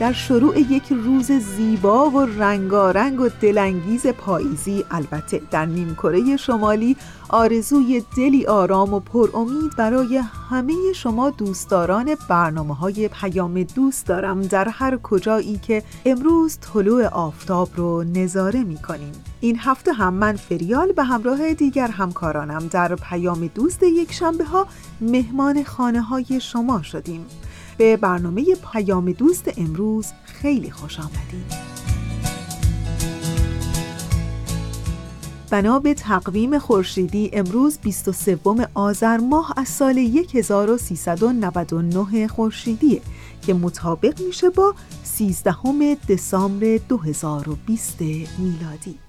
در شروع یک روز زیبا و رنگارنگ و دلانگیز پاییزی البته در نیمکره شمالی آرزوی دلی آرام و پر امید برای همه شما دوستداران برنامه های پیام دوست دارم در هر کجایی که امروز طلوع آفتاب رو نظاره می کنیم. این هفته هم من فریال به همراه دیگر همکارانم در پیام دوست یک شنبه ها مهمان خانه های شما شدیم به برنامه پیام دوست امروز خیلی خوش آمدید. بنا به تقویم خورشیدی امروز 23 آذر ماه از سال 1399 خورشیدیه که مطابق میشه با 13 دسامبر 2020 میلادی.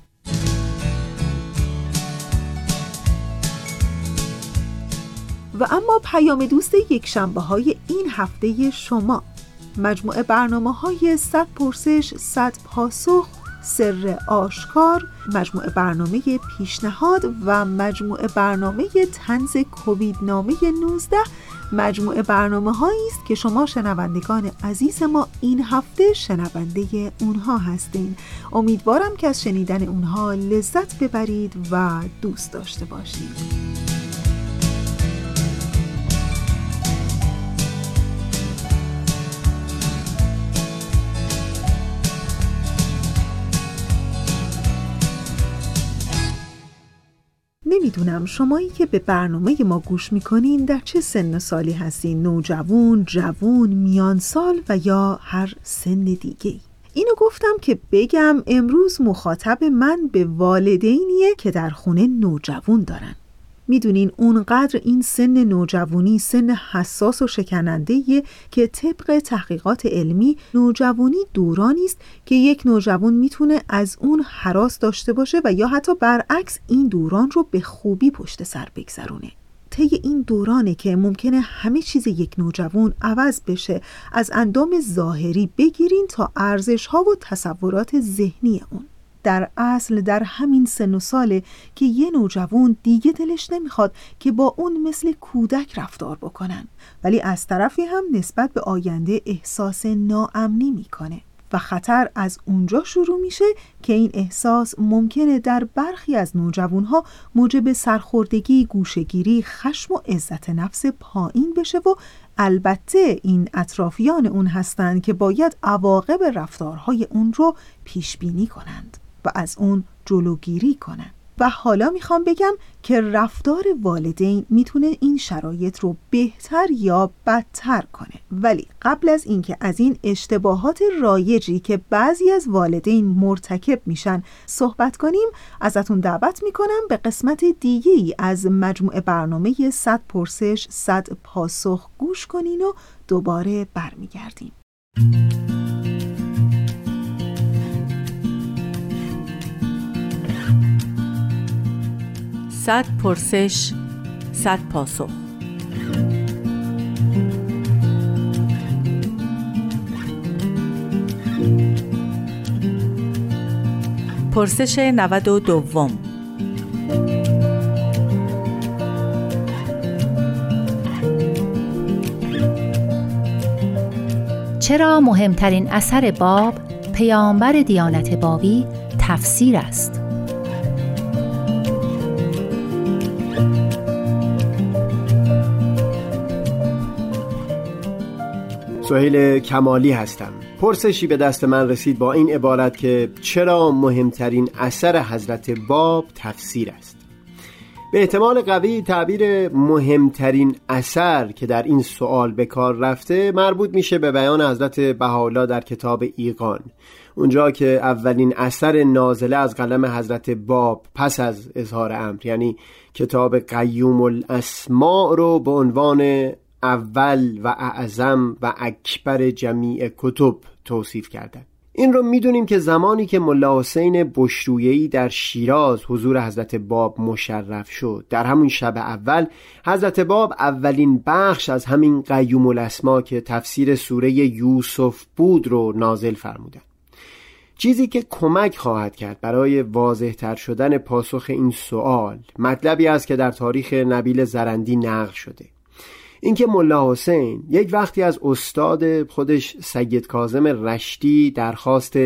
و اما پیام دوست یک شنبه های این هفته شما. مجموعه برنامه های 100 پرسش 100 پاسخ سر آشکار مجموعه برنامه پیشنهاد و مجموعه برنامه تنز کووید نامه 19 مجموعه برنامه است که شما شنوندگان عزیز ما این هفته شنونده اونها هستین. امیدوارم که از شنیدن اونها لذت ببرید و دوست داشته باشید. نمی‌دونم. شمایی که به برنامه ما گوش می‌کنین در چه سن سالی هستین؟ نوجوان، جوون، میان سال و یا هر سن دیگه اینو گفتم که بگم امروز مخاطب من به والدینیه که در خونه نوجوان دارن. می‌دونین اونقدر این سن نوجوانی سن حساس و شکننده که طبق تحقیقات علمی نوجوانی دورانی است که یک نوجوان می‌تونه از اون حراس داشته باشه و یا حتی برعکس این دوران رو به خوبی پشت سر بگذرونه. طی این دورانه که ممکنه همه چیز یک نوجوان عوض بشه از اندام ظاهری بگیرین تا ارزش ها و تصورات ذهنی اون. در اصل در همین سن و ساله که یه نوجوان دیگه دلش نمی‌خواد که با اون مثل کودک رفتار بکنن ولی از طرفی هم نسبت به آینده احساس ناامنی می‌کنه و خطر از اونجا شروع میشه که این احساس ممکنه در برخی از نوجوانها موجب سرخوردگی، گوشگیری، خشم و عزت نفس پایین بشه و البته این اطرافیان اون هستند که باید عواقب رفتارهای اون رو پیش بینی کنند. و از اون جلوگیری کنن. و حالا می‌خوام بگم که رفتار والدین می‌تونه این شرایط رو بهتر یا بدتر کنه. ولی قبل از اینکه از این اشتباهات رایجی که بعضی از والدین مرتکب میشن صحبت کنیم ازتون دعوت می‌کنم به قسمت دیگه ای از مجموعه برنامه 100 پرسش 100 پاسخ گوش کنین و دوباره برمیگردیم. صد پرسش صد پاسخ پرسش 92 دوم چرا مهمترین اثر باب پیامبر دیانت بابی تفسیر است؟ سهیل کمالی هستم. پرسشی به دست من رسید با این عبارت که چرا مهمترین اثر حضرت باب تفسیر است. به احتمال قوی تعبیر مهمترین اثر که در این سوال به کار رفته مربوط میشه به بیان حضرت بهاءالله در کتاب ایقان. اونجا که اولین اثر نازله از قلم حضرت باب پس از اظهار امر یعنی کتاب قیوم الاسماع رو به عنوان اول و اعظم و اکبر جمیع کتب توصیف کردن این رو می‌دونیم که زمانی که ملا حسین بشرویهی در شیراز حضور حضرت باب مشرف شد. در همون شب اول حضرت باب اولین بخش از همین قیوم الاسما که تفسیر سوره یوسف بود رو نازل فرمودن چیزی که کمک خواهد کرد برای واضح تر شدن پاسخ این سوال مطلبی است که در تاریخ نبیل زرندی نقل شده. اینکه ملا حسین یک وقتی از استاد خودش سید کازم رشتی درخواست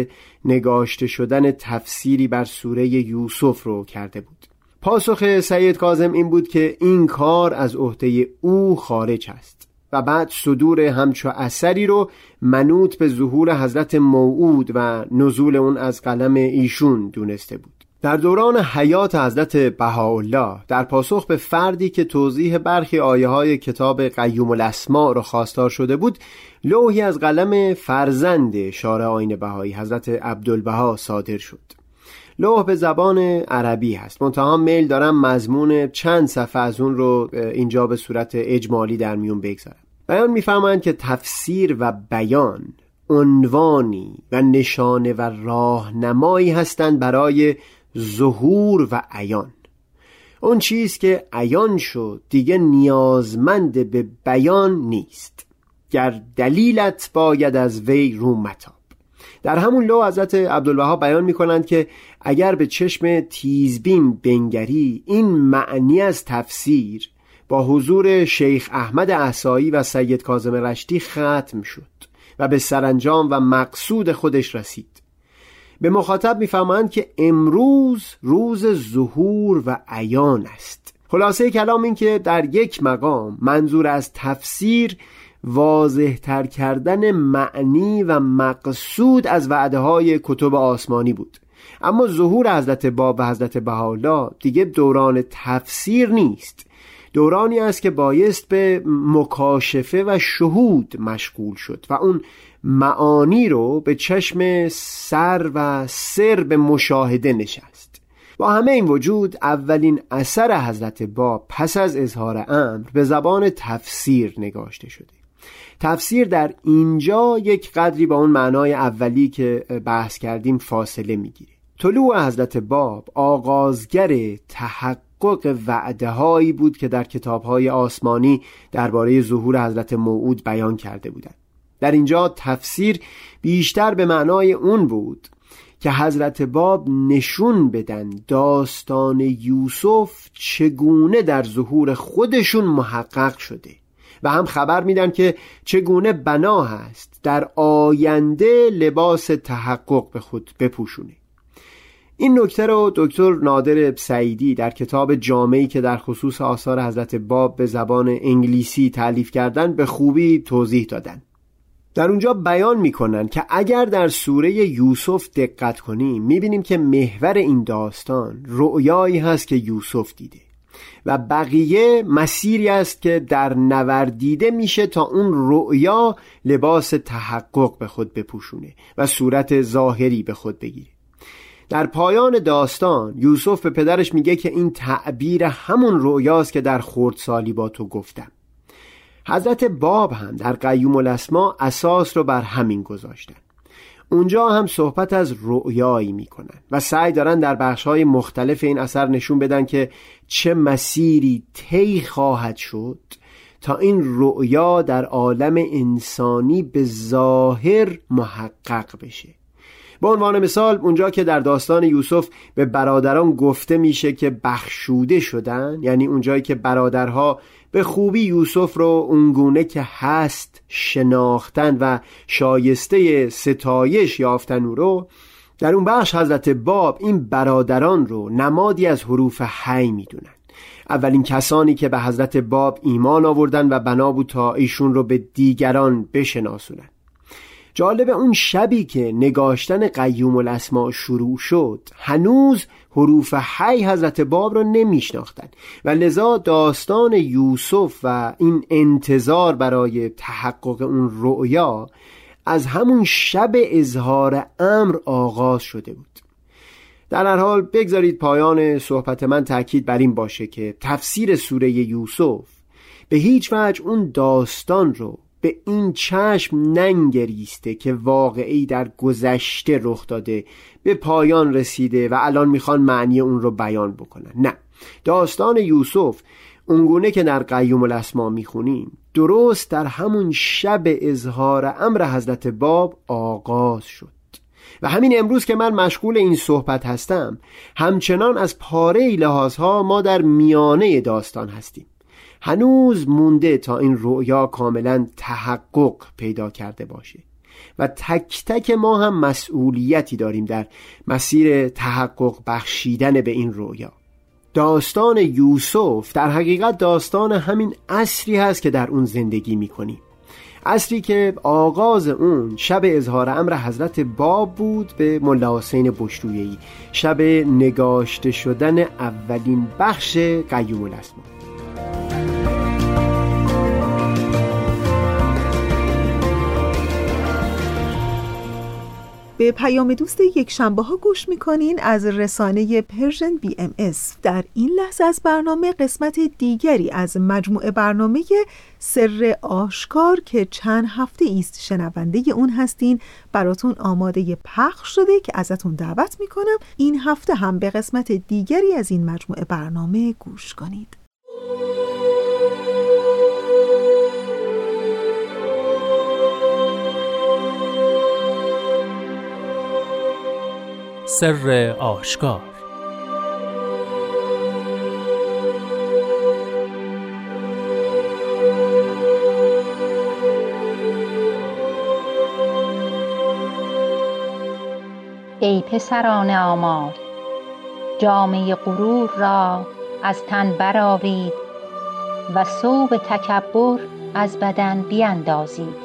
نگاشته شدن تفسیری بر سوره یوسف رو کرده بود. پاسخ سید کازم این بود که این کار از عهده او خارج است و بعد صدور همچو اثری رو منوط به ظهور حضرت موعود و نزول اون از قلم ایشون دونسته بود. در دوران حیات حضرت بهاءالله در پاسخ به فردی که توضیح برخی آیه های کتاب قیوم الاسماء را خواستار شده بود لوحی از قلم فرزند شارع آین بهایی حضرت عبدالبها صادر شد. لوح به زبان عربی هست. منتها میل دارم مضمون چند صفحه از اون رو اینجا به صورت اجمالی در میون بگذارم. بیان می‌فهمند که تفسیر و بیان عنوانی و نشانه و راهنمایی هستند برای ظهور و عیان. اون چیز که عیان شد دیگه نیازمند به بیان نیست. گر دلیلت باید از وی رو متاب. در همون لو حضرت عبدالبها بیان می کنند که اگر به چشم تیزبین بنگری این معنی از تفسیر با حضور شیخ احمد احسایی و سید کازم رشتی ختم شد و به سرانجام و مقصود خودش رسید. به مخاطب می‌فهمند که امروز روز ظهور و عیان است. خلاصه کلام این که در یک مقام منظور از تفسیر واضح تر کردن معنی و مقصود از وعده های کتب آسمانی بود. اما ظهور حضرت باب و حضرت بهاءالله دیگه دوران تفسیر نیست. دورانی است که بایست به مکاشفه و شهود مشغول شد و اون معانی رو به چشم سر و سر به مشاهده نشست. با همه این وجود اولین اثر حضرت با پس از اظهار امر به زبان تفسیر نگاشته شده. تفسیر در اینجا یک قدری با اون معنای اولی که بحث کردیم فاصله می‌گیره. طلوع حضرت باب آغازگر تحقق وعده هایی بود که در کتاب های آسمانی درباره ظهور حضرت موعود بیان کرده بودند. در اینجا تفسیر بیشتر به معنای اون بود که حضرت باب نشون بدن داستان یوسف چگونه در ظهور خودشون محقق شده و هم خبر میدن که چگونه بنا هست در آینده لباس تحقق به خود بپوشونه. این نکته رو دکتر نادر سعیدی در کتاب جامعی که در خصوص آثار حضرت باب به زبان انگلیسی تعلیف کردن به خوبی توضیح دادن. در اونجا بیان می‌کنن که اگر در سوره یوسف دقت کنیم می‌بینیم که محور این داستان رؤیایی هست که یوسف دیده و بقیه مسیری است که در نوردیده میشه تا اون رؤیا لباس تحقق به خود بپوشونه و صورت ظاهری به خود بگیره. در پایان داستان یوسف به پدرش میگه که این تعبیر همون رؤیاست که در خردسالی با تو گفتم. حضرت باب هم در قیوم الاسما اساس رو بر همین گذاشتن. اونجا هم صحبت از رؤیایی می‌کنن و سعی دارن در بخشهای مختلف این اثر نشون بدن که چه مسیری طی خواهد شد تا این رؤیا در عالم انسانی به ظاهر محقق بشه. به عنوان مثال اونجا که در داستان یوسف به برادران گفته میشه که بخشوده شدن یعنی اونجایی که برادرها به خوبی یوسف رو اونگونه که هست شناختن و شایسته ستایش یافتن او رو در اون بخش حضرت باب این برادران رو نمادی از حروف حی می‌دونن. اولین کسانی که به حضرت باب ایمان آوردن و بنا بود تا ایشون رو به دیگران بشناسونن. جالب اون شبی که نگاشتن قیوم الاسما شروع شد هنوز حروف حی حضرت باب را نمیشناختن. و لذا داستان یوسف و این انتظار برای تحقق اون رؤیا از همون شب اظهار امر آغاز شده بود. در هر حال بگذارید پایان صحبت من تاکید بر این باشه که تفسیر سوره یوسف به هیچ وجه اون داستان رو به این چشم ننگریسته که واقعی در گذشته رخ داده به پایان رسیده و الان می‌خوان معنی اون رو بیان بکنن. نه. داستان یوسف اونگونه که در قیوم الاسما می‌خونیم درست در همون شب اظهار امر حضرت باب آغاز شد. و همین امروز که من مشغول این صحبت هستم همچنان از پاره لحاظها ما در میانه داستان هستیم. هنوز مونده تا این رؤیا کاملا تحقق پیدا کرده باشه. و تک تک ما هم مسئولیتی داریم در مسیر تحقق بخشیدن به این رؤیا. داستان یوسف در حقیقت داستان همین اصری هست که در اون زندگی می‌کنیم. عصری که آغاز اون شب اظهار امر حضرت باب بود به ملا حسین بشرویهی شب نگاشته شدن اولین بخش قیوم الاسما. به پیام دوست یک شنبه ها گوش می‌کنین از رسانه Persian BMS. در این لحظه از برنامه قسمت دیگری از مجموعه برنامه سر آشکار که چند هفته ایست شنونده اون هستین براتون آماده پخش شده که ازتون دعوت می‌کنم این هفته هم به قسمت دیگری از این مجموعه برنامه گوش کنید سر آشکار. ای پسران آمال جامعه غرور را از تن برآرید و صوب تکبر از بدن بیندازید.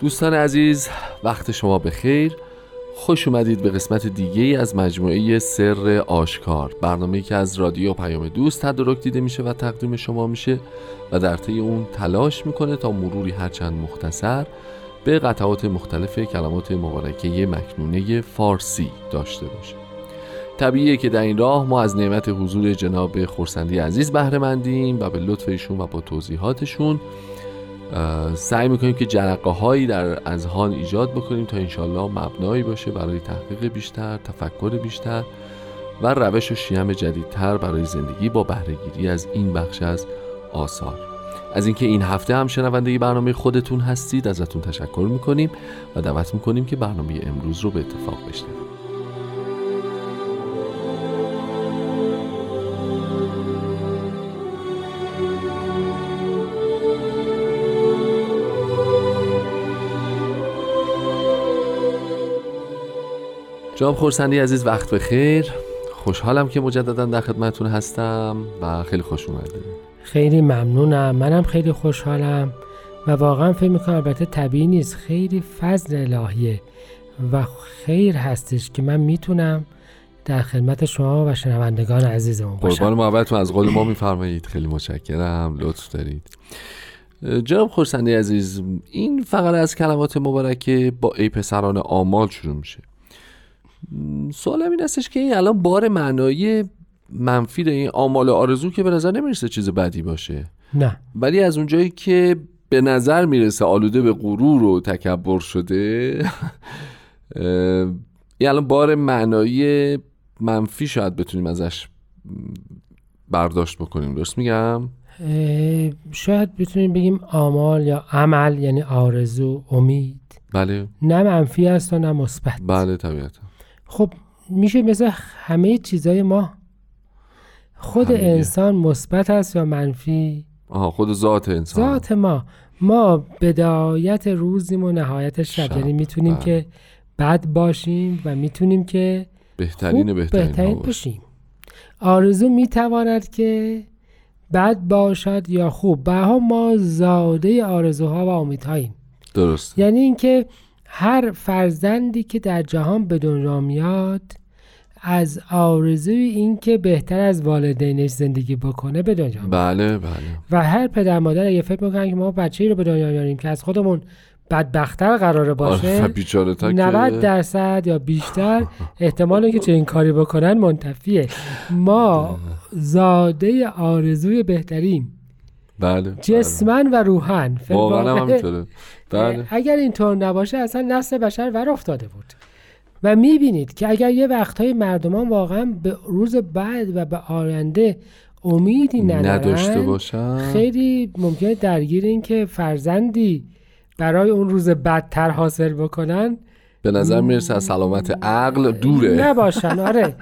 دوستان عزیز وقت شما به خیر خوش اومدید به قسمت دیگه از مجموعه سر آشکار. برنامه که از رادیو پیام دوست تدارک دیده میشه و تقدیم شما میشه و در طی اون تلاش می‌کنه تا مروری هرچند مختصر به قطعات مختلف کلمات مبارکه مکنونه فارسی داشته باشه. طبیعیه که در این راه ما از نعمت حضور جناب خورسندی عزیز بهره مندیم و به لطف ایشون و با توضیحاتشون سعی می‌کنیم که جرقه هایی در اذهان ایجاد بکنیم تا انشالله مبنایی باشه برای تحقیق بیشتر تفکر بیشتر و روش و شیم جدیدتر برای زندگی با بهرهگیری از این بخش از آثار. از اینکه این هفته هم شنونده برنامه خودتون هستید ازتون تشکر می‌کنیم و دعوت می‌کنیم که برنامه امروز رو به اتفاق بشنوید. جناب خورسندی عزیز وقت بخیر. خوشحالم که مجددا در خدمتتون هستم و خیلی خوش اومدید. خیلی ممنونم. منم خیلی خوشحالم و واقعا فکر می‌کنم البته طبیعی نیست. خیلی فضل الهیه و خیر هستش که من می‌تونم در خدمت شما و شنوندگان عزیزمون باشم. قربان محبتتون از قول ما میفرمایید. خیلی متشکرم. لطف دارید. جناب خورسندی عزیز این فقط از کلمات مبارکه با ای پسران آمال شروع میشه. سوالم این هستش که این الان بار معنایی منفی ده این آمال آرزو که به نظر نمی‌رسه چیز بدی باشه. نه. ولی از اونجایی که به نظر می‌رسه آلوده به غرور و تکبر شده این الان بار معنایی منفی شاید بتونیم ازش برداشت بکنیم. درست میگم؟ شاید بتونیم بگیم آمال یا عمل یعنی آرزو امید. بله. نه منفی است و نه مثبت. بله طبیعتا. خب میشه مثل همه چیزای ما. خود انسان مثبت است یا منفی؟ آها خود ذات انسان. ذات ما. ما بدایت روزیم و نهایت شب, یعنی می‌تونیم بله. که بد باشیم و می‌تونیم که بهترین خوب بهترین, بهترین. باشیم. آرزو می‌تواند که بد باشد یا خوب. بها ما زاده آرزوها و امیدهاییم. درست یعنی اینکه هر فرزندی که در جهان به دنیا میاد از آرزوی اینکه بهتر از والدینش زندگی بکنه به دنیا میاد. بله بله. و هر پدر مادر اگه فکر می‌کنن که ما بچه رو به دنیا میاریم که از خودمون بدبختتر قراره باشه آره بیچاره تا 90 که درصد یا بیشتر احتمال که چنین کاری بکنن منتفیه. ما زاده آرزوی بهتریم. بله جسمن و روحن. بله. واقعا همینطوره. بله. اگر اینطور نباشه اصلا نسل بشر ور افتاده بود. و می‌بینید که اگر یه وقتهای مردمان واقعا به روز بعد و به آینده امیدی ندارن نداشته باشم خیلی ممکنه درگیر این که فرزندی برای اون روز بدتر حاصل بکنن. به نظر می‌رسه از سلامت عقل دوره. نباشن آره.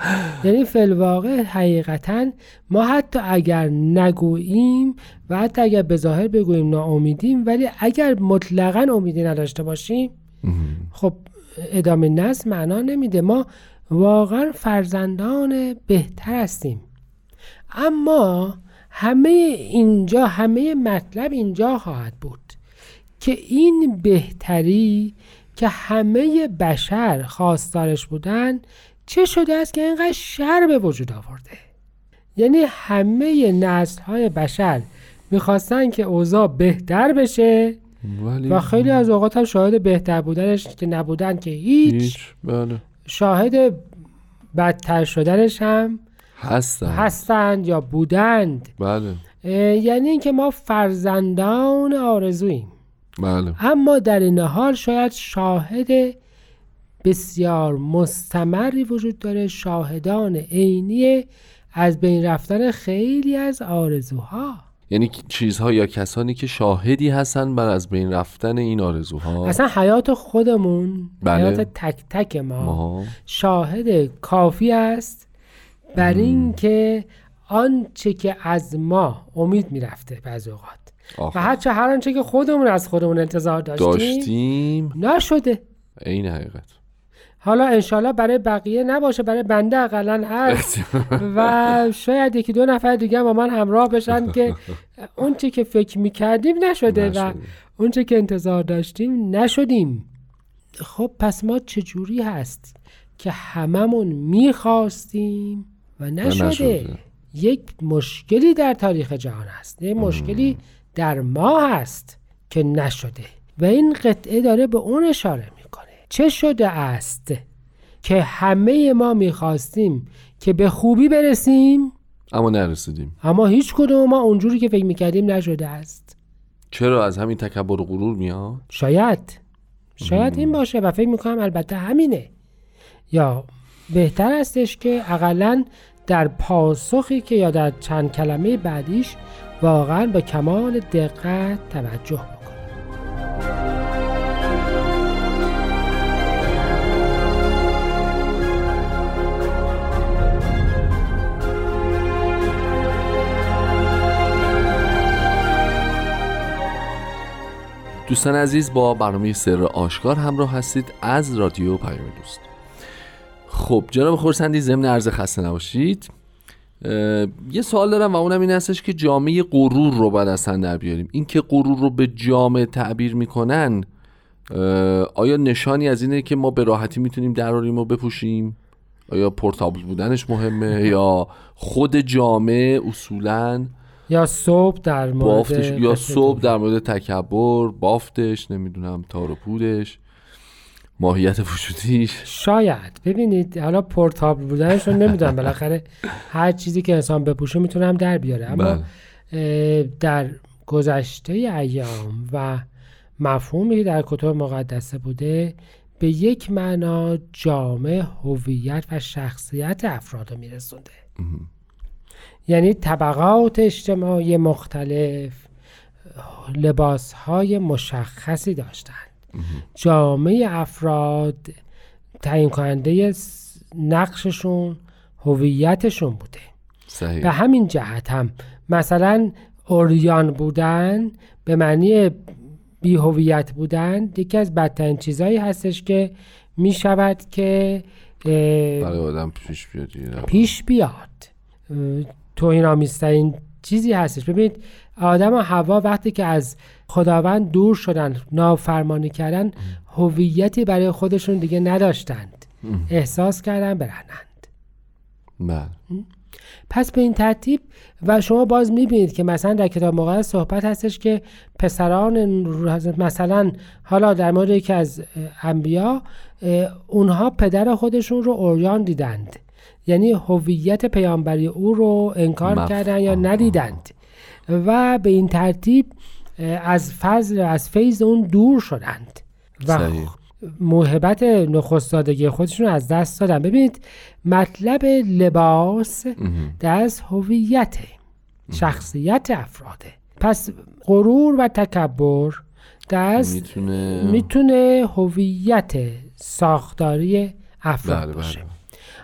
یعنی فلواقع حقیقتا ما حتی اگر نگوییم و حتی اگر به ظاهر بگوییم ناامیدیم ولی اگر مطلقا امیدی نداشته باشیم خب ادامه نسل معنا نمیده. ما واقعا فرزندان بهتر هستیم. اما همه اینجا همه مطلب اینجا خواهد بود که این بهتری که همه بشر خواستارش بودن چه شده است که اینقدر شر به وجود آورده؟ یعنی همه نسل های بشر می‌خواستن که اوضاع بهتر بشه ولی و خیلی از اوقات هم شاهد بهتر بودنش که نبودن که هیچ. هیچ بله. شاهد بدتر شدنش هم هستن. هستند یا بودند. بله. یعنی اینکه ما فرزندان آرزوییم. بله. اما در این حال شاید شاهد بسیار مستمری وجود داره شاهدان عینی از بین رفتن خیلی از آرزوها. یعنی چیزها یا کسانی که شاهدی هستن بر از بین رفتن این آرزوها؟ اصلا حیات خودمون بله. حیات تک تک ما ما شاهد کافی است بر اینکه آنچه که از ما امید می‌رفته بعضی اوقات. و هرچه هر آنچه که خودمون از خودمون انتظار داشتیم, داشتیم. نشده. این حقیقت. حالا انشالله برای بقیه نباشه برای بنده اقلا هست. و شاید یکی دو نفر دیگه با من همراه بشن که اون چی که فکر می‌کردیم نشده, و. اون چی که انتظار داشتیم نشدیم. خب پس ما چجوری هست که هممون می‌خواستیم و نشده. نشده. یک مشکلی در تاریخ جهان هست. یک مشکلی در ما هست که نشده و این قطعه داره به اون اشاره می‌کنه. چه شده است که همه ما می‌خواستیم که به خوبی برسیم؟ اما نرسیدیم. اما هیچ کدوم ما اونجوری که فکر می‌کردیم نشده است. چرا از همین تکبر و غرور میاد؟ شاید. شاید این باشه و فکر می‌کنم البته همینه. یا بهتر هستش که اقلا در پاسخی که یا در چند کلمه بعدیش واقعا با کمال دقت توجه بکنیم دوستان عزیز با برنامه سر آشکار همراه هستید از رادیو پیام دوست. خب جناب خورسندی ضمن عرض خسته نباشید. یه سوال دارم و اونم این هستش که جامعه غرور رو باید اصلا در بیاریم. این که غرور رو به جامعه تعبیر می‌کنن آیا نشانی از اینه که ما به راحتی می‌تونیم دراریم و بپوشیم؟ آیا پورتابل بودنش مهمه؟ یا خود جامعه اصولاً یا صبح در مورد بافتش؟ یا صبح. در مورد تکبر بافتش نمی‌دونم تار و پودش. ماهیت وجودیش. شاید. ببینید حالا پورتابل بودنش رو نمی‌دونم. بالاخره هر چیزی که انسان بپوشه می‌تونه هم در بیاره. اما بله. در گذشته ایام و مفهومی که در کتب مقدسه بوده به یک معنا جامعه هویت و شخصیت افراد رو میرسونده. یعنی طبقات اجتماعی مختلف لباس های مشخصی داشتند جامعه افراد تعیین کننده نقششون هویتشون بوده. صحیح. به همین جهت هم مثلا اوریان بودن به معنی بی هویت بودن یکی از بدترین چیزهایی هستش که می شود که برای آدم پیش بیاد پیش بیاد. توهین آمیزترین چیزی هستش. ببینید آدم و هوا وقتی که از خداوند دور شدن نافرمانی کردن هویتی برای خودشون دیگه نداشتند. احساس کردن برهنند. بله. پس به این ترتیب و شما باز می‌بینید که مثلا در کتاب مقدس صحبت هستش که پسران مثلا حالا در مورد یکی از انبیا اونها پدر خودشون رو اوریان دیدند. یعنی هویت پیامبری او رو انکار کردن یا ندیدند. و به این ترتیب از فضل از فیض اون دور شدند. و موهبت نخستادگی خودشون از دست دادن. ببینید مطلب لباس دست هویت شخصیت افراده. پس غرور و تکبر دست می‌تونه می‌تونه هویت ساختاری افراد بله باشه. بله.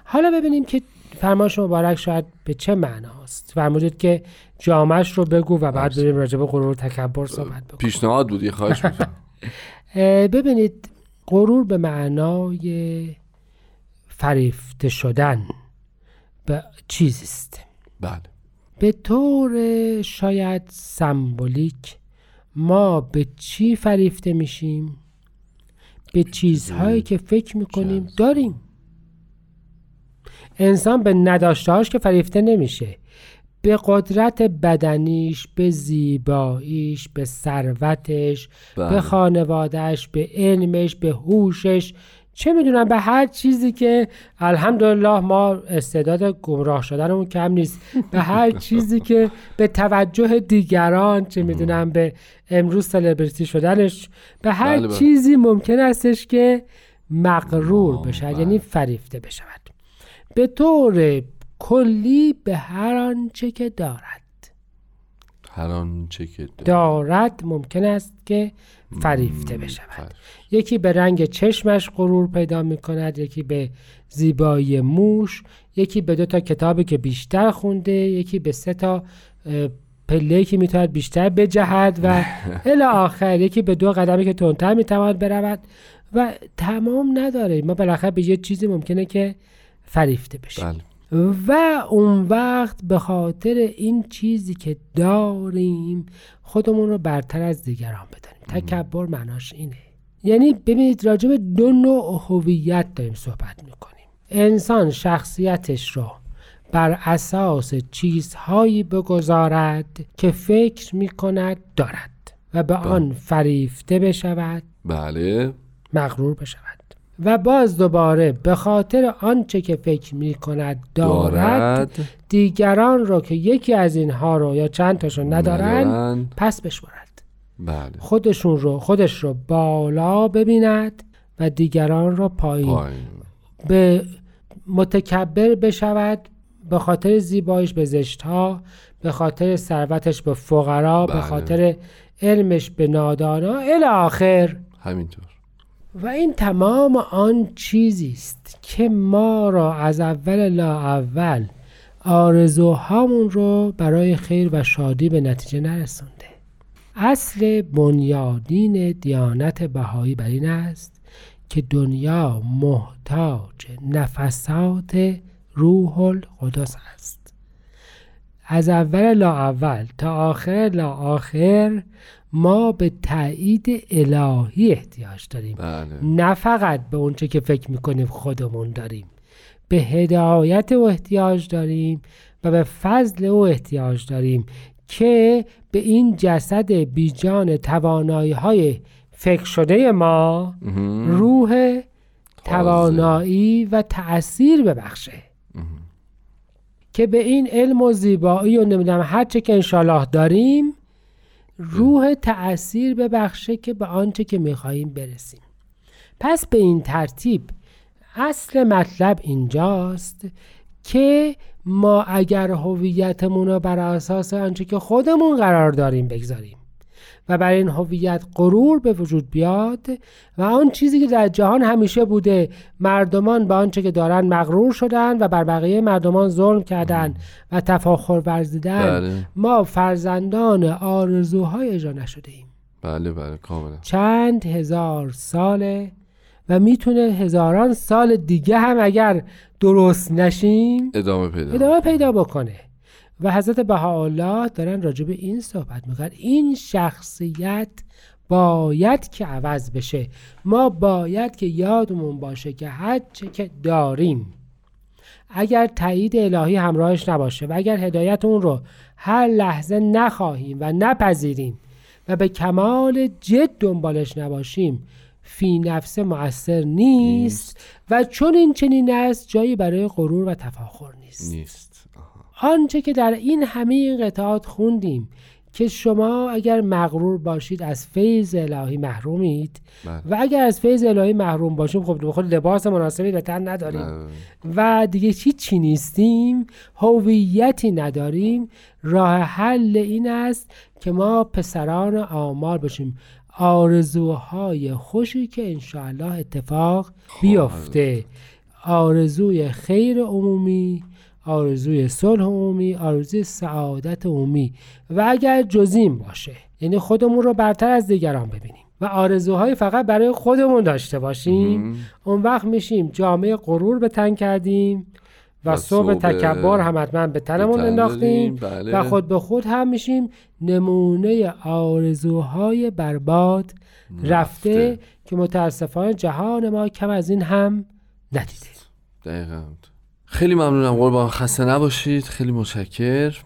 حالا ببینیم که فرمایش مبارک شاید به چه معناست. فرمودید که جامعش رو بگو و بعد بریم راجع به غرور تکبر صحبت بکنیم. پیشنهاد بود خواهش ببینید غرور به معنای فریفته شدن به چیزی است بله. به طور شاید سمبولیک ما به چی فریفته میشیم؟ به چیزهایی که فکر می‌کنیم داریم. انسان به نداشتهاش که فریفته نمیشه. به قدرت بدنیش به زیباییش به ثروتش به بله. خانوادهش به علمش به هوشش چه می‌دونم به هر چیزی که الحمدلله ما استعداد گمراه شدنمون کم نیست به هر چیزی که به توجه دیگران چه می‌دونم به امروز سلبریتی شدنش به هر بله، بله. چیزی ممکن استش که مغرور بشه یعنی فریفته بشود به طور کلی به هر آنچه که دارد. هر آنچه که دارد. ممکن است که فریفته بشود. یکی به رنگ چشمش غرور پیدا می کند یکی به زیبایی موش یکی به دو تا کتابی که بیشتر خونده یکی به سه تا پله که می‌تواند بیشتر بجهد و الی آخر یکی به دو قدمی که تندتر می‌تواند برود و تمام نداره. ما بالاخره به یه چیزی ممکنه که فریفته بشیم. بله. و اون وقت به خاطر این چیزی که داریم خودمون رو برتر از دیگران بدانیم. تکبر معناش اینه. یعنی ببینید راجع به دو نوع هویت داریم صحبت می‌کنیم. انسان شخصیتش رو بر اساس چیزهایی بگذارد که فکر می‌کند دارد و به آن بله. فریفته بشود. بله. مغرور بشود. و باز دوباره به خاطر آنچه که فکر می کند دارد, دیگران را که یکی از اینها رو یا چند تاشون ندارن پس بشمارد. بله. خودشون رو خودش رو بالا ببیند و دیگران را پایین, به متکبر بشود به خاطر زیبایش به زشتها به خاطر ثروتش به فقرا به بله. خاطر علمش به نادانا. الی آخر. همینطور. و این تمام آن چیزی است که ما را از اول لا اول آرزوهامون رو برای خیر و شادی به نتیجه نرسونده. اصل بنیادین دیانت بهایی بر این است که دنیا محتاج نفسات روح القدس است. از اول لا اول تا آخر لا آخر ما به تایید الهی احتیاج داریم. بله. نه فقط به اونچه که فکر می‌کنیم خودمون داریم. به هدایت او احتیاج داریم و به فضل او احتیاج داریم که به این جسد بیجان توانایی های فکر شده ما روح توانایی و تأثیر ببخشه. که به این علم و زیبایی و نمی‌دونم هرچه که انشالله داریم روح تأثیر ببخشه که به آنچه که می‌خواهیم برسیم. پس به این ترتیب اصل مطلب اینجاست که ما اگر هویتمون رو بر اساس آنچه که خودمون قرار داریم بگذاریم. و برای این هویت غرور به وجود بیاد و آن چیزی که در جهان همیشه بوده مردمان به آنچه که دارن مغرور شدن و بر بقیه مردمان ظلم کردن و تفاخر ورزیدن بله. ما فرزندان آرزوهای اجرا نشده ایم. بله بله کاملا. چند هزار ساله و می‌تونه هزاران سال دیگه هم اگر درست نشیم ادامه پیدا ادامه پیدا بکنه. و حضرت بهاءالله دارن راجع به این صحبت می‌کنن. این شخصیت باید که عوض بشه. ما باید که یادمون باشه که هر چه که داریم اگر تایید الهی همراهش نباشه و اگر هدایت اون رو هر لحظه نخواهیم و نپذیریم و به کمال جد دنبالش نباشیم فی نفس مؤثر نیست, و چون این چنین است جایی برای غرور و تفاخر نیست. نیست. آنچه که در این همه این قطعات خوندیم که شما اگر مغرور باشید از فیض الهی محرومید بله. و اگر از فیض الهی محروم باشیم خب خود لباس مناسبی به تن نداریم بله. و دیگه هیچی نیستیم هویتی نداریم راه حل این است که ما پسران آمار باشیم آرزوهای خوشی که انشاءالله اتفاق بیفته آرزوی خیر عمومی آرزوی صلح عمومی آرزوی سعادت عمومی. و اگر جزیم باشه یعنی خودمون رو برتر از دیگران ببینیم. و آرزوهای فقط برای خودمون داشته باشیم. اون وقت میشیم جامعه غرور به تن کردیم و, صبح تکبر هم حتما به تنمون تن انداختیم بله. و خود به خود هم میشیم نمونه آرزوهای برباد رفته, رفته. که متاسفانه جهان ما کم از این هم ندیده. دقیقا. خیلی ممنونم. قربان. خسته نباشید. خیلی متشکر.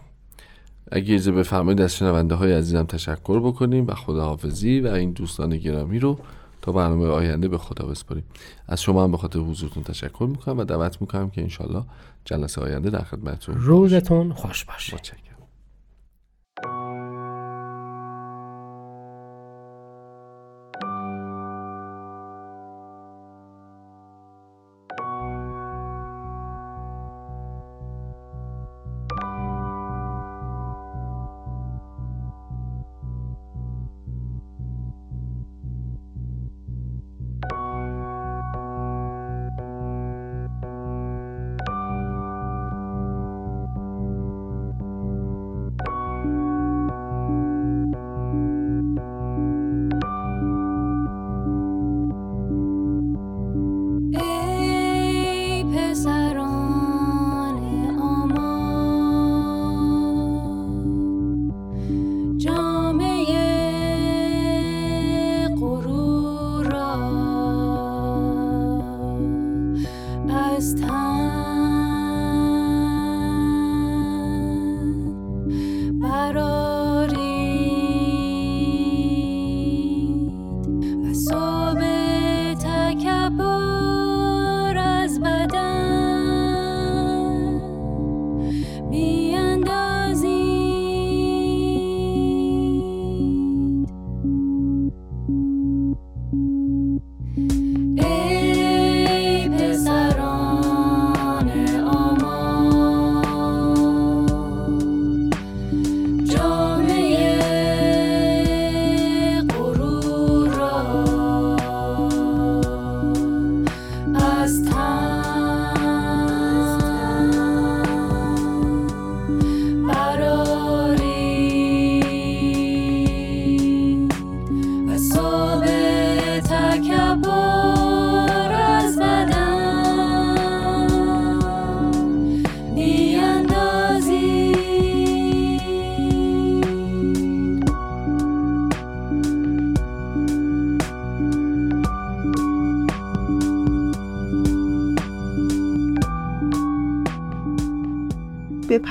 اگه اجازه بفرمایید از شنونده های عزیزم تشکر بکنیم و خداحافظی و این دوستان گرامی رو تا برنامه آینده به خدا بسپاریم. از شما هم به خاطر حضورتون تشکر می‌کنم و دعوت می‌کنم که انشالله جلسه آینده در خدمتتون. روزتون خوش باشه.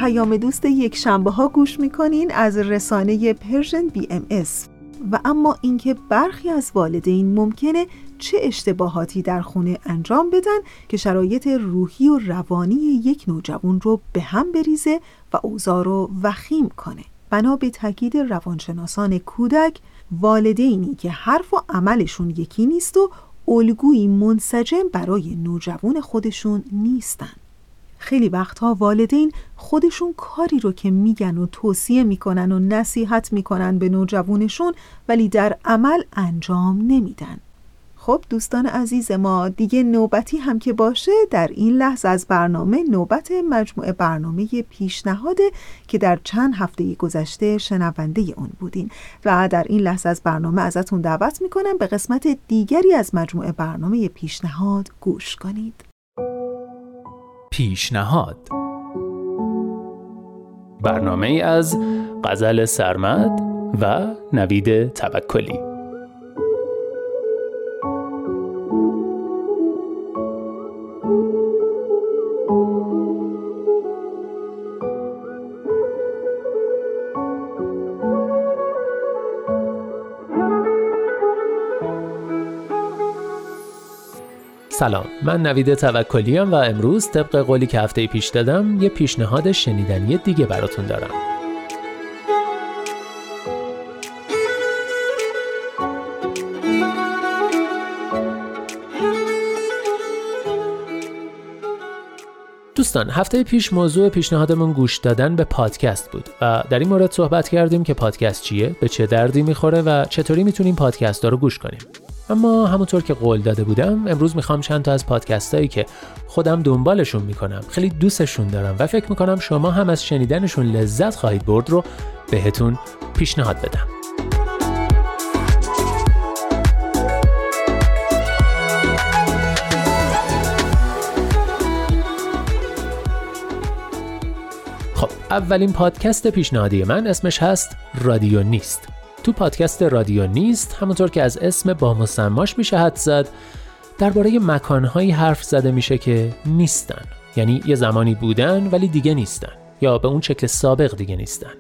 پیام دوست یک شنبه ها گوش می‌کنین از رسانه Persian BMS. و اما اینکه برخی از والدین ممکنه چه اشتباهاتی در خونه انجام بدن که شرایط روحی و روانی یک نوجوان رو به هم بریزه و اوضاع رو وخیم کنه بنا به تاکید روانشناسان کودک والدینی که حرف و عملشون یکی نیست و الگویی منسجم برای نوجوان خودشون نیستن خیلی وقتها والدین خودشون کاری رو که میگن و توصیه می‌کنن و نصیحت می‌کنن به نوجوانشون ولی در عمل انجام نمیدن. خب دوستان عزیز ما دیگه نوبتی هم که باشه در این لحظه از برنامه نوبت مجموعه برنامه پیشنهاده که در چند هفته گذشته شنونده اون بودین. و در این لحظه از برنامه ازتون دعوت می‌کنم به قسمت دیگری از مجموعه برنامه پیشنهاد گوش کنید. پیشنهاد. برنامه از غزل سرمد و نوید توکلی. سلام من نوید توکلی و امروز طبق قولی که هفته پیش دادم یه پیشنهاد شنیدنی دیگه براتون دارم. دوستان هفته پیش موضوع پیشنهادمون گوش دادن به پادکست بود و در این مورد صحبت کردیم که پادکست چیه به چه دردی می‌خوره و چطوری می‌تونیم پادکست ها رو گوش کنیم. اما همونطور که قول داده بودم امروز می‌خوام چند تا از پادکست هایی که خودم دنبالشون می‌کنم خیلی دوستشون دارم و فکر می‌کنم شما هم از شنیدنشون لذت خواهید برد رو بهتون پیشنهاد بدم. خب اولین پادکست پیشنهادی من اسمش هست رادیو نیست. تو پادکست رادیو نیست همونطور که از اسم با مسماش میشه حد زد درباره مکانهایی حرف زده میشه که نیستن. یعنی یه زمانی بودن ولی دیگه نیستن یا به اون شکل سابق دیگه نیستن.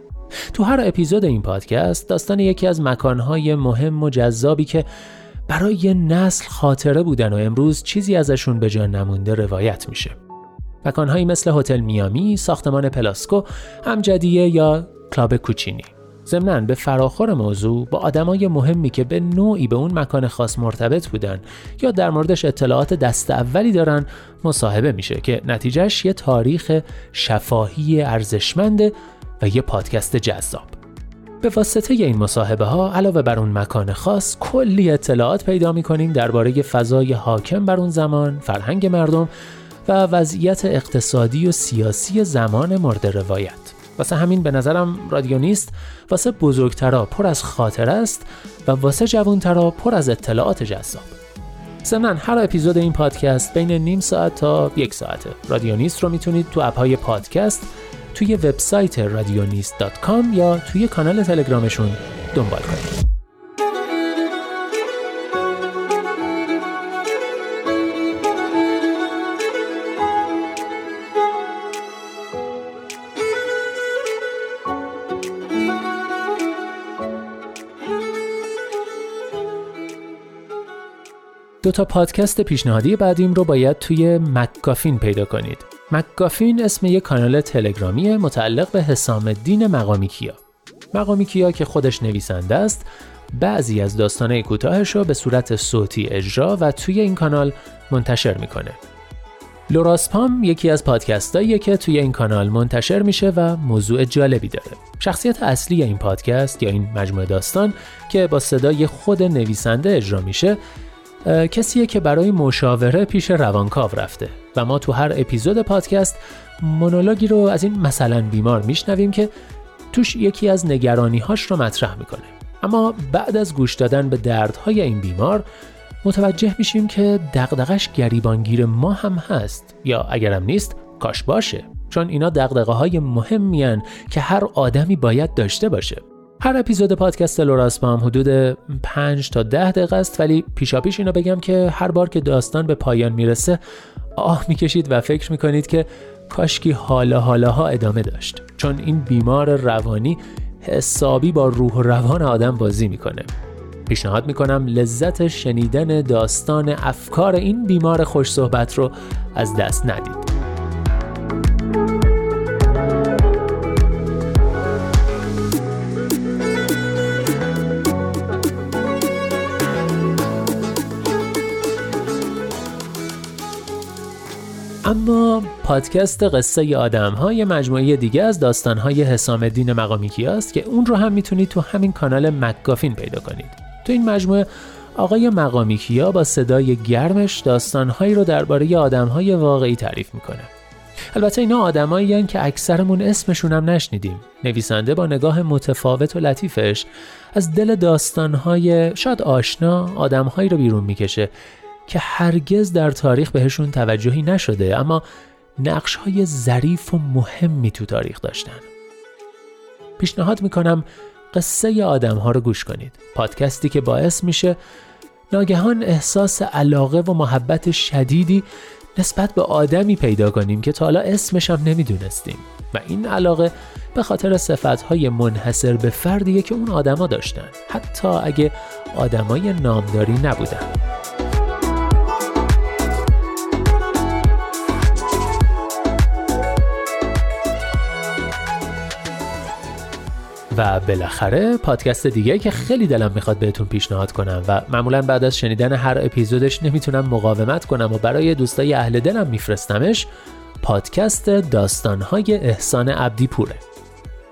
تو هر اپیزود این پادکست داستان یکی از مکانهای مهم و جذابی که برای یه نسل خاطره بودن و امروز چیزی ازشون به جا نمونده روایت میشه. مکانهایی مثل هتل میامی، ساختمان پلاسکو، همجدیه یا کلاب کوچینی. ضمناً به فراخور موضوع با آدمای مهمی که به نوعی به اون مکان خاص مرتبط بودن یا در موردش اطلاعات دست اولی دارن مصاحبه میشه که نتیجهش یه تاریخ شفاهی ارزشمند و یه پادکست جذاب به واسطه این مصاحبه ها علاوه بر اون مکان خاص کلی اطلاعات پیدا می‌کنیم درباره فضای حاکم بر اون زمان، فرهنگ مردم و وضعیت اقتصادی و سیاسی زمان مورد روایت. واسه همین به نظرم رادیو نیست واسه بزرگترا پر از خاطر است و واسه جوانترا پر از اطلاعات جذاب. ضمناً هر اپیزود این پادکست بین نیم ساعت تا یک ساعته. رادیو نیست رو می‌تونید تو اپهای پادکست توی وبسایت رادیونیست.com یا توی کانال تلگرامشون دنبال کنید. دو تا پادکست پیشنهادی بعدیم رو باید توی مکگافین پیدا کنید. مکگافین اسم یک کانال تلگرامی متعلق به حسام الدین مقامی کیا. مقامی کیا که خودش نویسنده است، بعضی از داستانه کوتاهش رو به صورت صوتی اجرا و توی این کانال منتشر می‌کنه. لوراسپام یکی از پادکستاییه که توی این کانال منتشر میشه و موضوع جالبی داره. شخصیت اصلی این پادکست یا این مجموعه داستان که با صدای خود نویسنده اجرا میشه کسیه که برای مشاوره پیش روانکاو رفته و ما تو هر اپیزود پادکست مونولوگی رو از این مثلا بیمار میشنویم که توش یکی از نگرانی هاش رو مطرح می‌کنه. اما بعد از گوش دادن به دردهای این بیمار متوجه میشیم که دغدغش گریبانگیر ما هم هست یا اگرم نیست کاش باشه. چون اینا دغدغه های که هر آدمی باید داشته باشه. هر اپیزود پادکست لوراسپام حدود 5 تا 10 دقیقه است ولی پیشاپیش اینو بگم که هر بار که داستان به پایان می‌رسه آه می‌کشید و فکر می‌کنید که کاشکی حالا حالاها ادامه داشت. چون این بیمار روانی حسابی با روح و روان آدم بازی می‌کنه. پیشنهاد می‌کنم لذت شنیدن داستان افکار این بیمار خوش صحبت رو از دست ندید. اما پادکست قصه آدم های مجموعه دیگه از داستان های حسام الدین مقامی است که اون رو هم می‌تونید تو همین کانال مکگافین پیدا کنید تو این مجموعه آقای مقامی کیا با صدای گرمش داستانهایی رو درباره آدمهای واقعی تعریف می‌کنه. البته اینا آدمایی که اکثرمون اسمشون هم نشنیدیم. نویسنده با نگاه متفاوت و لطیفش از دل داستانهای شاید آشنا آدمهایی رو بیرون می‌کشه که هرگز در تاریخ بهشون توجهی نشده اما نقش های ظریف و مهمی تو تاریخ داشتن. پیشنهاد می‌کنم قصه آدم ها رو گوش کنید. پادکستی که باعث میشه ناگهان احساس علاقه و محبت شدیدی نسبت به آدمی پیدا کنیم که تا حالا اسمش هم نمی‌دونستیم و این علاقه به خاطر صفتهای منحصر به فردیه که اون آدما داشتن حتی اگه آدمای نامداری نبودن و بالاخره پادکست دیگه که خیلی دلم می‌خواد بهتون پیشنهاد کنم و معمولا بعد از شنیدن هر اپیزودش نمی‌تونم مقاومت کنم و برای دوستای اهل دلم میفرستمش پادکست داستانهای احسان عبدی پوره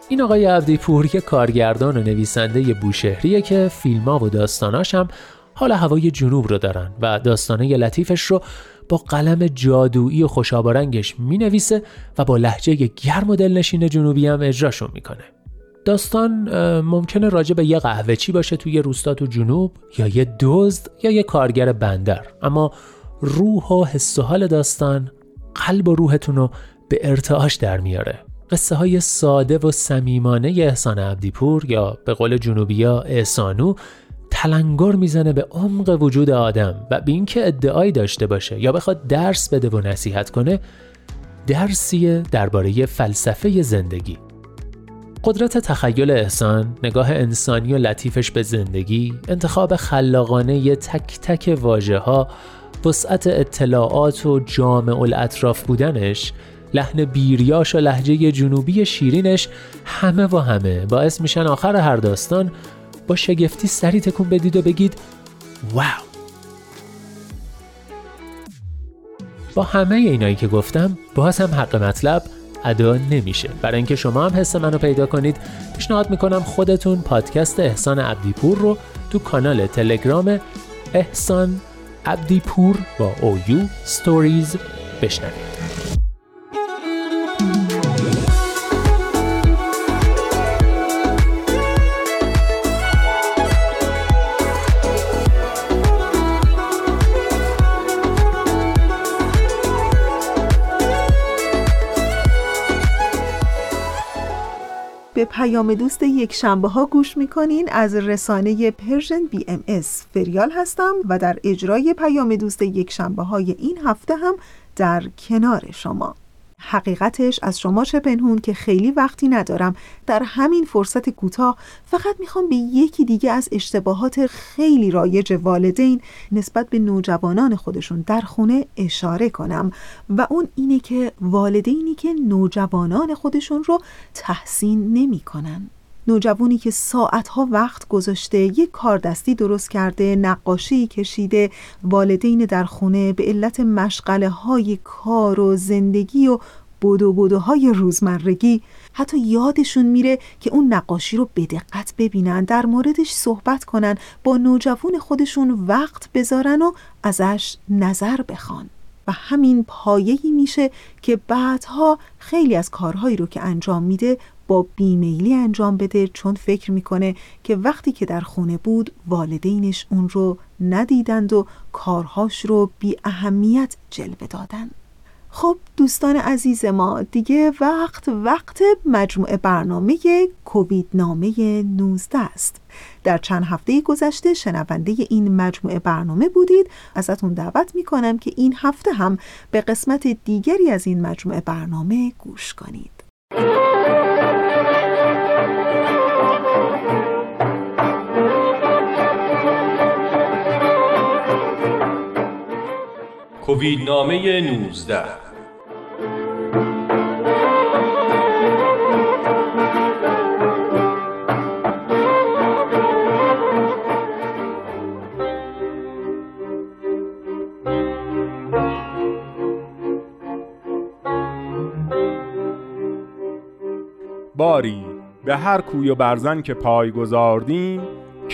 این آقای عبدی پور که کارگردان و نویسنده بوشهریه که فیلم ها و داستاناش هم حال هوای جنوب رو دارن و داستانه لطیفش رو با قلم جادویی و خوشابارنگش می نویسه و با لحجه گرم و دلنشین جنوبی هم اجراشون می‌کنه. داستان ممکنه راجع به یه قهوه چی باشه توی روستا تو جنوب یا یه دزد یا یه کارگر بندر. اما روح و حس و حال داستان قلب و روحتون رو به ارتعاش در میاره. قصه های ساده و صمیمانه احسان عبدیپور یا به قول جنوبیا احسانو تلنگر می‌زنه به عمق وجود آدم و به اینکه ادعایی داشته باشه یا بخواد درس بده و نصیحت کنه درسیه درباره فلسفه زندگی. قدرت تخیل احسان، نگاه انسانی و لطیفش به زندگی، انتخاب خلاقانه تک تک واژه ها، وسعت اطلاعات و جامع الاطراف بودنش، لحن بیریاش و لحجه جنوبی شیرینش همه و همه باعث میشن آخر هر داستان با شگفتی سری تکون بدید و بگید واو! با همه اینایی که گفتم باز هم حق مطلب ادا نمیشه. برای اینکه شما هم حس منو پیدا کنید پیشنهاد می‌کنم خودتون پادکست احسان عبدیپور رو تو کانال تلگرام احسان عبدیپور با اویو ستوریز بشنوید. به پیام دوست یک شنبه ها گوش می‌کنین از رسانه Persian BMS فریال هستم و در اجرای پیام دوست یک شنبه های این هفته هم در کنار شما. حقیقتش از شما چه پنهون که خیلی وقتی ندارم در همین فرصت کوتاه فقط می‌خوام به یکی دیگه از اشتباهات خیلی رایج والدین نسبت به نوجوانان خودشون در خونه اشاره کنم و اون اینه که والدینی که نوجوانان خودشون رو تحسین نمی‌کنن. نوجوانی که ساعتها وقت گذاشته یک کاردستی درست کرده نقاشی کشیده والدین در خونه به علت مشغله های کار و زندگی و بدو بدوهای روزمرگی حتی یادشون میره که اون نقاشی رو به دقت ببینن در موردش صحبت کنن با نوجوان خودشون وقت بذارن و ازش نظر بخوان. و همین پایه‌ای میشه که بعدها خیلی از کارهایی رو که انجام میده با بیمیلی انجام بده چون فکر می‌کنه که وقتی که در خونه بود والدینش اون رو ندیدند و کارهاش رو بی اهمیت جلوه دادن. خب دوستان عزیز ما دیگه وقت وقت مجموعه برنامه کووید نامه 19 است. در چند هفته گذشته شنونده این مجموعه برنامه بودید. ازتون دعوت می‌کنم که این هفته هم به قسمت دیگری از این مجموعه برنامه گوش کنید. کووید نامه 19 باری به هر کوی و برزن که پای گذاردیم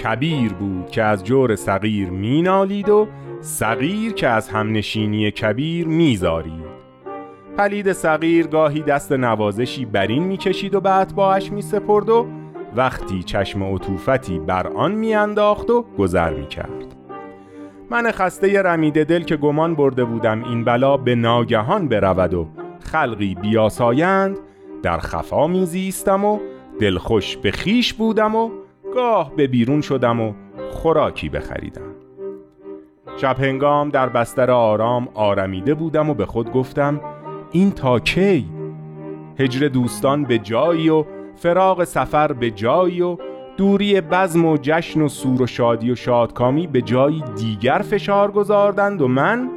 کبیر بود که از جور صغیر مینالید و صغیر که از همنشینی کبیر میزارید. پلید صغیر گاهی دست نوازشی برین می‌کشید و به اتباعش میسپرد و وقتی چشم عطوفتی بر آن میانداخت و گذر می‌کرد. من خسته رمیده دل که گمان برده بودم این بلا به ناگهان برود و خلقی بیاسایند در خفا میزیستم و دلخوش به خیش بودم و گاه به بیرون شدم و خوراکی بخریدم. شب هنگام در بستر آرام آرمیده بودم و به خود گفتم این تا کی؟ هجر دوستان به جایی و فراغ سفر به جایی و دوری بزم و جشن و سور و شادی و شادکامی به جایی دیگر فشار گذاردند و من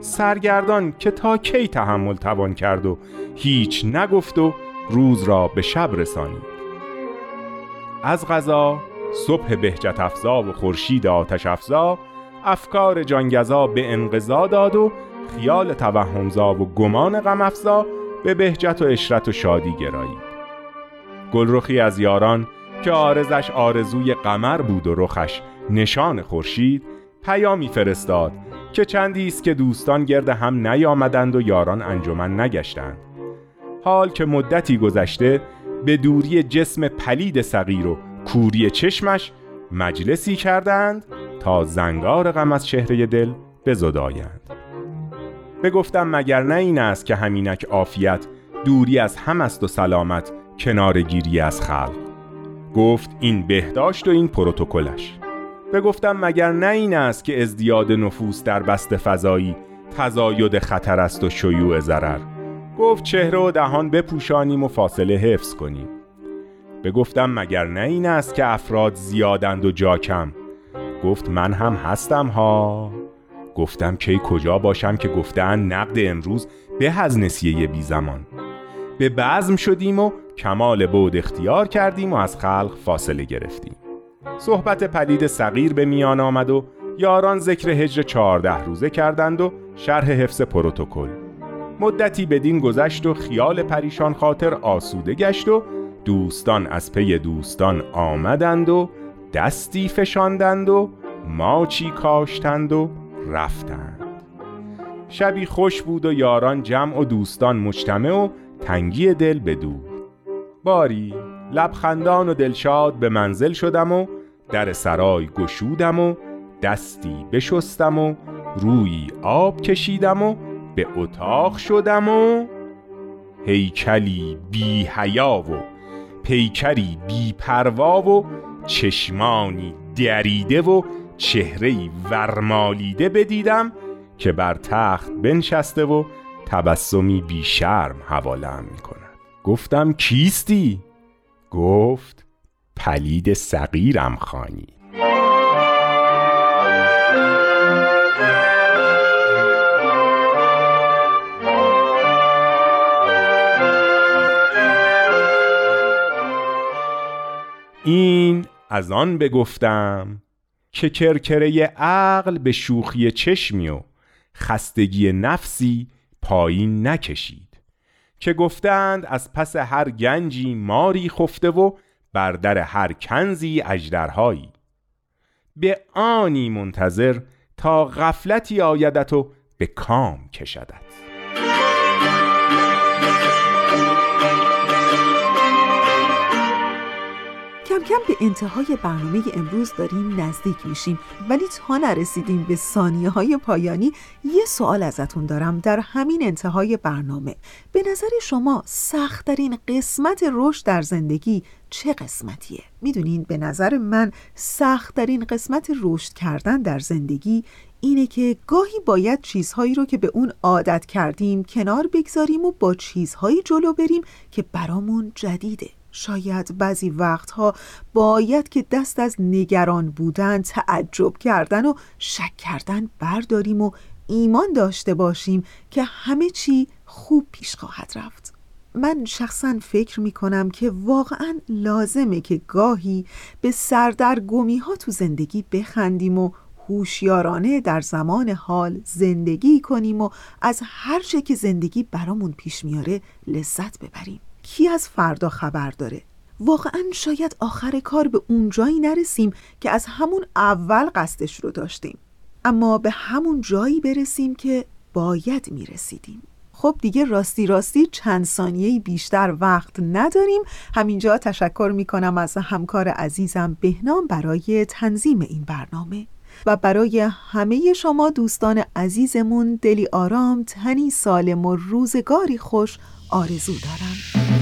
سرگردان که تا کی تحمل توان کرد و هیچ نگفت و روز را به شب رسانید. از غذا صبح بهجت افزا و خورشید آتش افزا افکار جانگزا به انقضا داد و خیال توهمزا و گمان غم افزا به بهجت و اشرت و شادی گرایید گلرخی از یاران که آرزش آرزوی قمر بود و رخش نشان خورشید پیامی فرستاد که چندی است که دوستان گرد هم نیامدند و یاران انجمن نگشتند. حال که مدتی گذشته به دوری جسم پلید صغیر و کوری چشمش مجلسی کردند تا زنگار غم از چهره دل بزدایند بگفتم مگر نه این است که همینک عافیت دوری از هم است و سلامت کنارگیری از خلق. گفت این بهداشت و این پروتکلش. بگفتم مگر نه این است که ازدیاد نفوس در بست فضایی تزاید خطر است و شیوع ضرر. گفت چهره و دهان بپوشانیم و فاصله حفظ کنیم. بگفتم مگر نه این است که افراد زیادند و جا کم گفت من هم هستم ها. گفتم کی کجا باشم که گفتن نقد امروز به از نسیه بی زمان. به بزم شدیم و کمال بود اختیار کردیم و از خلق فاصله گرفتیم. صحبت پدید صغیر به میان آمد و یاران ذکر هجر چهارده روزه کردند و شرح حفظ پروتکل. مدتی بدین گذشت و خیال پریشان خاطر آسوده گشت و دوستان از پی دوستان آمدند و دستی فشاندند و ماچی کاشتند و رفتند. شبی خوش بود و یاران جمع و دوستان مجتمع و تنگی دل بدو باری لبخندان و دلشاد به منزل شدم و در سرای گشودم و دستی بشستم و روی آب کشیدم و به اتاق شدم و هیکلی بی حیا و پیکری بی پروا و چشمانی دریده و چهرهی ورمالیده بدیدم که بر تخت بنشسته و تبسمی بی شرم حوالم می کند گفتم کیستی؟ گفت پلید صغیرم خانی این از آن بگفتم که کرکره عقل به شوخی چشمی و خستگی نفسی پایین نکشید که گفتند از پس هر گنجی ماری خفته و بر در هر کنزی اجدرهایی به آنی منتظر تا غفلتی آیدت و به کام کشدت. کم کم به انتهای برنامه امروز داریم نزدیک میشیم. ولی تا نرسیدیم به ثانیه های پایانی یه سوال ازتون دارم در همین انتهای برنامه. به نظر شما سختترین قسمت رشد در زندگی چه قسمتیه؟ می‌دونین به نظر من سختترین قسمت رشد کردن در زندگی اینه که گاهی باید چیزهایی رو که به اون عادت کردیم کنار بگذاریم و با چیزهایی جلو بریم که برامون جدیده. شاید بعضی وقتها باید که دست از نگران بودن تعجب کردن و شک کردن برداریم و ایمان داشته باشیم که همه چی خوب پیش خواهد رفت. من شخصا فکر می کنم که واقعا لازمه که گاهی به سردرگمی ها تو زندگی بخندیم و هوشیارانه در زمان حال زندگی کنیم و از هر چه که زندگی برامون پیش میاره لذت ببریم. کی از فردا خبر داره. واقعا شاید آخر کار به اونجایی نرسیم که از همون اول قصدش رو داشتیم. اما به همون جایی برسیم که باید می‌رسیدیم. خب دیگه راستی راستی چند ثانیه بیشتر وقت نداریم. همینجا تشکر می‌کنم از همکار عزیزم بهنام برای تنظیم این برنامه. و برای همه شما دوستان عزیزمون دلی آرام تنی سالم و روزگاری خوش آرزو دارم.